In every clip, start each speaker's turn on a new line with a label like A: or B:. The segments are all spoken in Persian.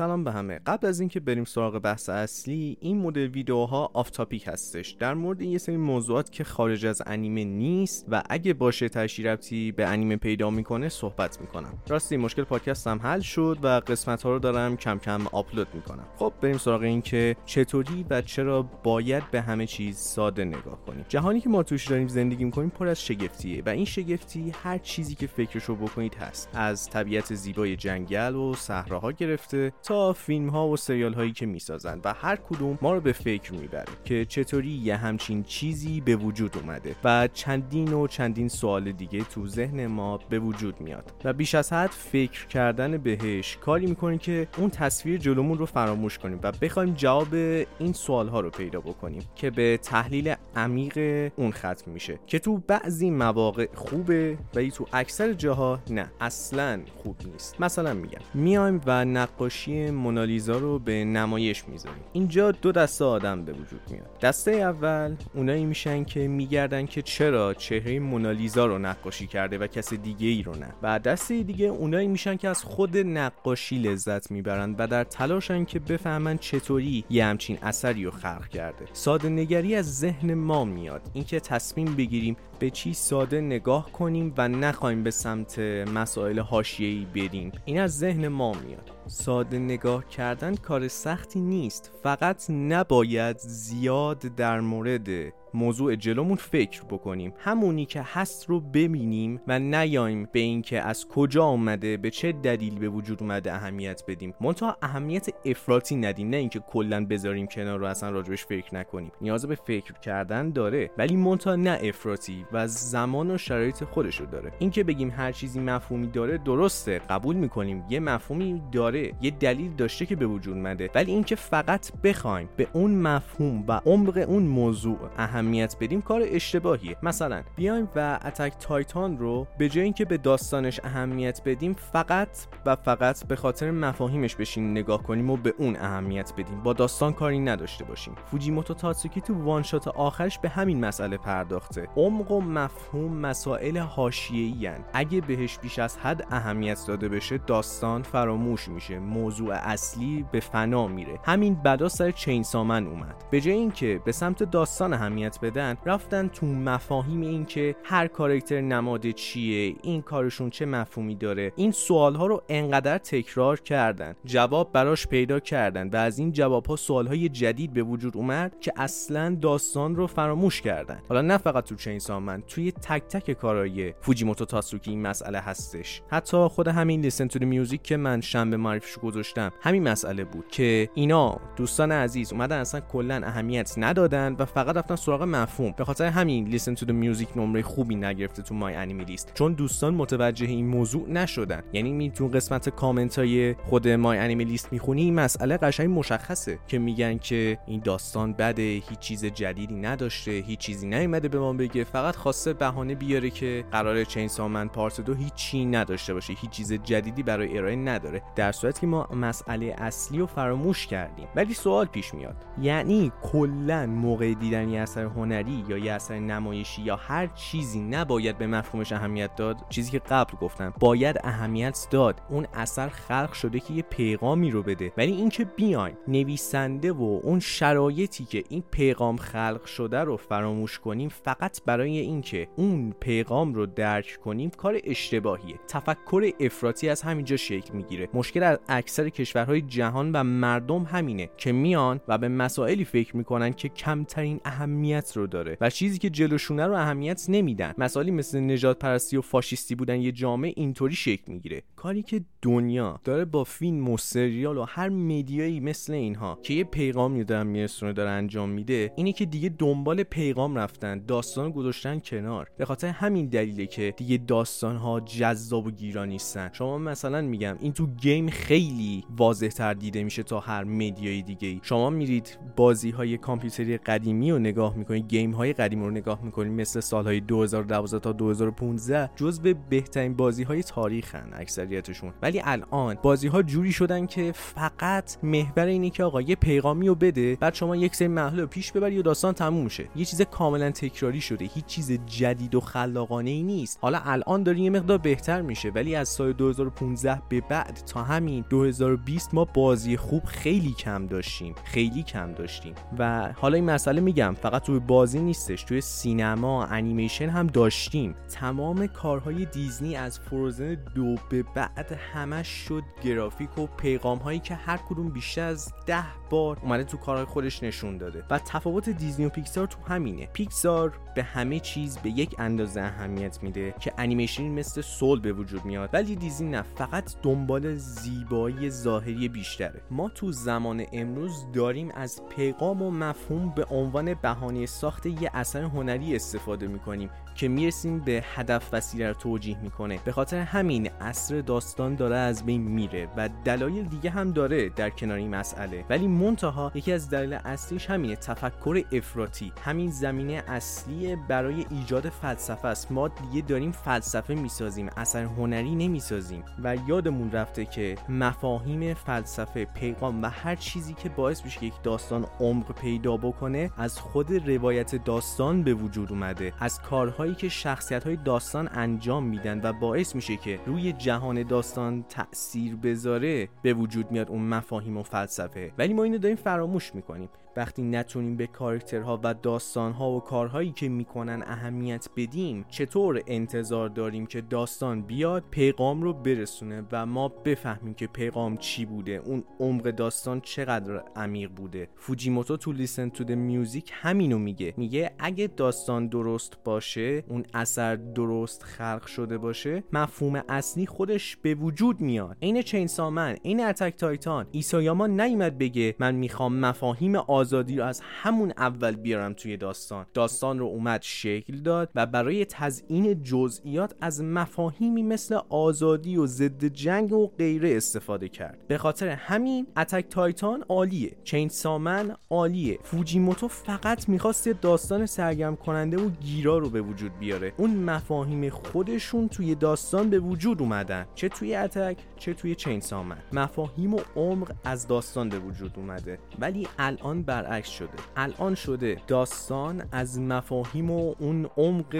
A: سلام به همه. قبل از اینکه بریم سراغ بحث اصلی این مدل ویدیوها off topic هستش. در مورد یه سری موضوعات که خارج از انیمه نیست و اگه باشه تهش یه ربطی به انیمه پیدا می‌کنه صحبت می‌کنم. راستی مشکل پادکستم حل شد و قسمت ها رو دارم کم کم آپلود می‌کنم. خب بریم سراغ این که چطوری و چرا باید به همه چیز ساده نگاه کنیم. جهانی که ما توش داریم زندگی می‌کنیم پر از شگفتیه و این شگفتی هر چیزی که فکرشو بکنید هست. از طبیعت زیبای جنگل و صحراها گرفته تا فیلم ها و سریال هایی که می‌سازن و هر کدوم ما رو به فکر می‌بره که چطوری یه همچین چیزی به وجود اومده و چندین و چندین سوال دیگه تو ذهن ما به وجود میاد و بیش از حد فکر کردن بهش کاری می‌کنیم که اون تصویر جلومون رو فراموش کنیم و بخوایم جواب این سوال ها رو پیدا بکنیم که به تحلیل عمیق اون ختم میشه که تو بعضی مواقع خوبه ولی تو اکثر جاها نه اصلا خوب نیست. مثلا میگم میایم و نقاشی مونالیزا رو به نمایش می‌ذاریم. اینجا دو دسته آدم به وجود میاد. دسته اول اونایی میشن که میگردن که چرا چهره مونالیزا رو نقاشی کرده و کسی دیگه ای رو نه. و دسته دیگه اونایی میشن که از خود نقاشی لذت می‌برن و در تلاشن که بفهمن چطوری یه همچین اثری رو خلق کرده. ساده نگری از ذهن ما میاد. اینکه تصمیم بگیریم به چی ساده نگاه کنیم و نخواهیم به سمت مسائل حاشیه‌ای بریم. این از ذهن ما میاد. ساده نگاه کردن کار سختی نیست. فقط نباید زیاد در مورد موضوع جلومون فکر بکنیم. همونی که هست رو ببینیم و نیایم به اینکه از کجا آمده به چه دلیل به وجود اومده اهمیت بدیم. منتها اهمیت افراطی ندیم نه اینکه کلا بذاریم کنار رو اصلا راجبش فکر نکنیم. نیاز به فکر کردن داره ولی منتها نه افراطی و زمان و شرایط خودش رو داره. اینکه بگیم هر چیزی مفهومی داره درسته. قبول می‌کنیم. یه مفهومی داره یه دلیل داشته که به وجود اومده. ولی اینکه فقط بخوایم به اون مفهوم و عمق اون موضوع اهمیت بدیم کار اشتباهیه. مثلا بیایم و اتک تایتان رو به جای اینکه به داستانش اهمیت بدیم فقط و فقط به خاطر مفاهیمش بشین نگاه کنیم و به اون اهمیت بدیم. با داستان کاری نداشته باشیم. فوجیموتو تاتسوکی تو وان شات آخرش به همین مسئله پرداخته. عمق و مفهوم مسائل حاشیه‌ای اگه بهش بیش از حد اهمیت داده بشه داستان فراموش میشه. موضوع اصلی به فنا میره. همین بدا سر چینسامن اومد. به جای اینکه به سمت داستان اهمیت بدن رفتن تو مفاهیم اینکه هر کارکتر نماد چیه این کارشون چه مفهومی داره. این سوال ها رو انقدر تکرار کردن جواب براش پیدا کردن و از این جواب ها سوال های جدید به وجود اومد که اصلا داستان رو فراموش کردن. حالا نه فقط تو چینسامن توی تک تک کارهای فوجیموتو تاسوکی این مسئله هستش. حتی خود همین لیسن تو میوزیک که من شنبه معرفیش گذاشتم همین مسئله بود که اینا دوستان عزیز اومدن اصلا کلا اهمیت ندادن و فقط رفتن سراغ مفهوم. به خاطر همین لیسن تو میوزیک نمره خوبی نگرفته تو مای انیمی لیست چون دوستان متوجه این موضوع نشدن. یعنی می تو قسمت کامنت های خود مای انیمی لیست می‌خونی این مسئله قشنگ مشخصه که میگن که این داستان بده هیچ چیز جدیدی نداشته هیچ چیزی نیومده به ما بگه. فقط خواسته بهانه بیاره که قرار چینسامن پارت دو هیچی نداشته باشه هیچ چیز جدیدی برای ارائه نداره. در صورتی که ما مسئله اصلی رو فراموش کردیم. ولی سوال پیش میاد. یعنی کلا موقع دیدن اثر هنری یا یه اثر نمایشی یا هر چیزی نباید به مفهومش اهمیت داد چیزی که قبل گفتم باید اهمیت داد. اون اثر خلق شده که یه پیغامی رو بده. ولی اینکه بیایم نویسنده و اون شرایطی که این پیغام خلق شده رو فراموش کنیم فقط برای اینکه اون پیغام رو درک کنیم کار اشتباهیه. تفکر افراطی از همینجا شکل می‌گیره. مشکل از اکثر کشورهای جهان و مردم همینه که میان و به مسائلی فکر می‌کنن که کمترین اهمیت رو داره و چیزی که جلوشونه رو اهمیت نمیدن. مسائلی مثل نژاد پرستی و فاشیستی بودن یه جامعه اینطوری شکل می‌گیره. کاری که دنیا داره با فیلم و سریال و هر media یی مثل اینها که یه پیغامی دارن میرسونه داره انجام میده اینه که دیگه دنبال پیغام رفتن داستان گذاشتن کنار. به خاطر همین دلیله که دیگه داستان ها جذاب و گیرا نیستن. شما مثلا میگم این تو game خیلی واضح تر دیده میشه تا هر media ی دیگه شما میرید بازی های کامپیوتری قدیمی رو نگاه می‌کنید. game های قدیمی رو نگاه می‌کنید مثل سالهای 2012 تا 2015 جزو بهترین بازی های تاریخن اکثریتشون. ولی الان بازی ها جوری شدن که فقط محور اینه که آقا یه پیغامی رو بده بعد شما یک سری مرحله رو پیش ببری و داستان تموم شه. یه چیز کاملا تکراری شده. هیچ چیز جدید و خلاقانه ای نیست. حالا الان داره یه مقدار بهتر میشه ولی از سال 2015 به بعد تا همین 2020 ما بازی خوب خیلی کم داشتیم. خیلی کم داشتیم. و حالا این مسئله میگم فقط توی بازی نیستش توی سینما انیمیشن هم داشتیم. تمام کارهای دیزنی از فروزن دو به بعد همش شد گرافیک و پیغام هایی که هر کدوم بیشتر از ده بار اومده تو کارهای خودش نشون داده. و تفاوت دیزنی و پیکسار تو همینه. پیکسار به همه چیز به یک اندازه اهمیت میده که انیمیشنی مثل سول به وجود میاد ولی دیزنی نه فقط دنبال زیبایی ظاهری بیشتره. ما تو زمان امروز داریم از پیغام و مفهوم به عنوان بهانه ساخت یه اثر هنری استفاده می‌کنیم که می‌رسیم به هدف وسیله رو توجیه می‌کنه. به خاطر همین اصر داستان داره از بین میره و دلایل دیگه هم داره در کنار این مسئله. ولی منتها یکی از دلایل اصلیش همینه تفکر افراطی. همین زمینه اصلی برای ایجاد فلسفه است. ما دیگه داریم فلسفه می‌سازیم اثر هنری نمی‌سازیم. و یادمون رفته که مفاهیم فلسفه پیغام و هر چیزی که باعث میشه یک داستان عمق پیدا بکنه از خود روایت داستان به وجود اومده. از کارهایی که شخصیت های داستان انجام میدن و باعث میشه که روی جهان داستان تاثیر بذاره به وجود میاد اون مفاهیم و فلسفه. ولی ما اینو داریم فراموش می‌کنیم. وقتی نتونیم به کارکترها و داستانها و کارهایی که می‌کنن اهمیت بدیم چطور انتظار داریم که داستان بیاد پیغام رو برسونه و ما بفهمیم که پیغام چی بوده؟ اون عمق داستان چقدر عمیق بوده؟ فوجیموتو تو لیسن تو میوزیک همینو میگه. میگه اگه داستان درست باشه اون اثر درست خلق شده باشه مفهوم اصلی خودش به وجود میاد. عین چینسامن این اتک تایتان. ایسایاما نیومد بگه من می‌خوام مفاهیم آزادی رو از همون اول بیارم توی داستان. داستان رو اومد شکل داد و برای تزیین جزئیات از مفاهیمی مثل آزادی و ضد جنگ و غیره استفاده کرد. به خاطر همین اتک تایتان عالیه. چین سامن عالیه. فوجیموتو فقط می‌خواست داستان سرگرم کننده و گیرا رو به وجود بیاره. اون مفاهیم خودشون توی داستان به وجود اومدن. چه توی اتک چه توی چین سامن مفاهیم و عمق از داستان به وجود اومده. ولی الان برعکس شده. الان شده. داستان از مفاهیم و اون عمق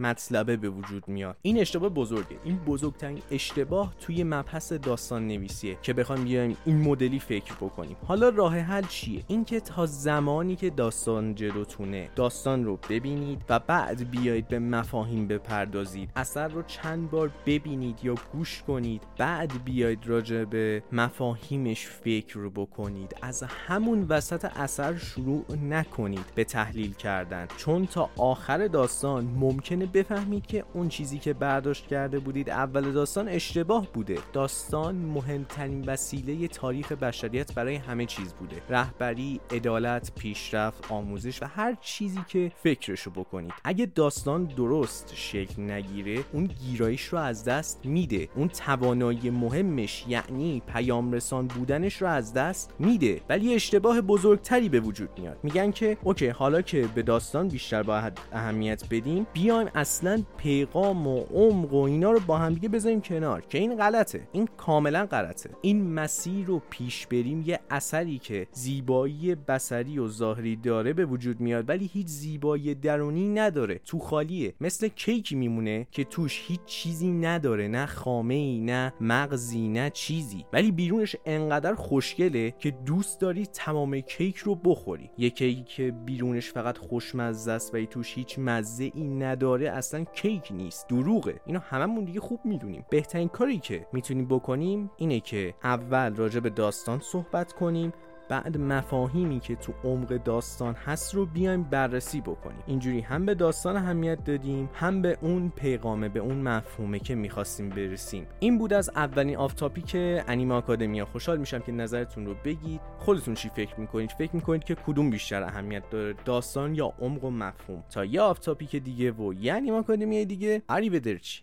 A: مطلبه به وجود میاد. این اشتباه بزرگه. این بزرگترین اشتباه توی مبحث داستان نویسیه که بخوایم بیایم این مدلی فکر بکنیم. حالا راه حل چیه؟ اینکه تا زمانی که داستان جلوتونه داستان رو ببینید و بعد بیایید به مفاهیم بپردازید. اثر رو چند بار ببینید یا گوش کنید. بعد بیایید راجع به مفاهیمش فکر رو بکنید. از همون وسط شروع نکنید به تحلیل کردن. چون تا آخر داستان ممکنه بفهمید که اون چیزی که برداشت کرده بودید اول داستان اشتباه بوده. داستان مهمترین وسیله تاریخ بشریت برای همه چیز بوده. رهبری عدالت پیشرفت آموزش و هر چیزی که فکرشو بکنید. اگه داستان درست شکل نگیره اون گیرایش رو از دست میده. اون توانایی مهمش یعنی پیام رسان بودنش رو از دست میده. ولی اشتباه بزرگتری به وجود میاد. میگن که اوکی حالا که به داستان بیشتر باید اهمیت بدیم بیایم اصلا پیغام و عمق و اینا رو با هم دیگه بذاریم کنار که این غلطه. این کاملا غلطه. این مسیر رو پیش بریم یه اثری که زیبایی بسری و ظاهری داره به وجود میاد ولی هیچ زیبایی درونی نداره تو خالیه. مثل کیکی میمونه که توش هیچ چیزی نداره نه خامه ای نه مغزی نه چیزی. ولی بیرونش انقدر خوشگله که دوست داری تمام کیک رو بخوری. یه کیک که بیرونش فقط خوشمزه است و توش هیچ مزه ای نداره اصلا کیک نیست. دروغه. اینو هممون دیگه خوب می‌دونیم. بهترین کاری که می‌تونیم بکنیم اینه که اول راجع به داستان صحبت کنیم. بعد مفاهیمی که تو عمق داستان هست رو بیایم بررسی بکنیم. اینجوری هم به داستان اهمیت دادیم هم به اون پیغامه به اون مفهومه که می‌خواستیم برسیم. این بود از اولین off topic انیمه آکادمیا خوشحال میشم که نظرتون رو بگید. خودتون چی فکر می‌کنید؟ فکر می‌کنید که کدوم بیشتر اهمیت داره داستان یا عمق و مفهوم؟ تا یه off topic دیگه و یه انیمه آکادمیا دیگه بدرچی.